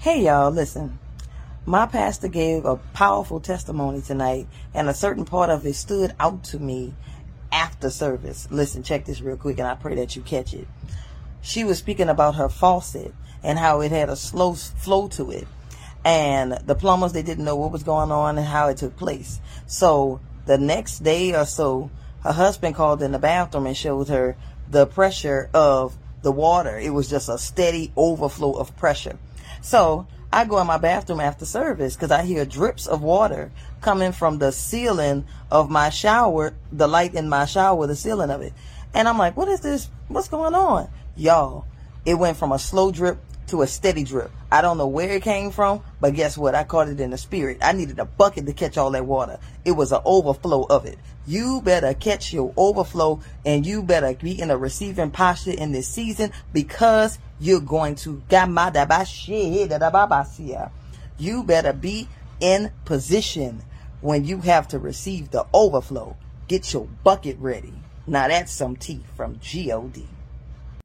Hey y'all, listen. My pastor gave a powerful testimony tonight, and a certain part of it stood out to me after service. Listen, check this real quick, and I pray that you catch it. She was speaking about her faucet and how it had a slow flow to it. And the plumbers, they didn't know what was going on and how it took place. So the next day or so, her husband called in the bathroom and showed her the pressure of the water. It was just a steady overflow of pressure. So I go in my bathroom after service because I hear drips of water coming from the ceiling of my shower, the light in my shower, the ceiling of it. And I'm like, what is this? What's going on? Y'all, it went from a slow drip to a steady drip. I don't know where it came from, but guess what? I caught it in the spirit. I needed a bucket to catch all that water. It was an overflow of it. You better catch your overflow and you better be in a receiving posture in this season because you're going to you better be in position when you have to receive the overflow. Get your bucket ready. Now that's some tea from G-O-D.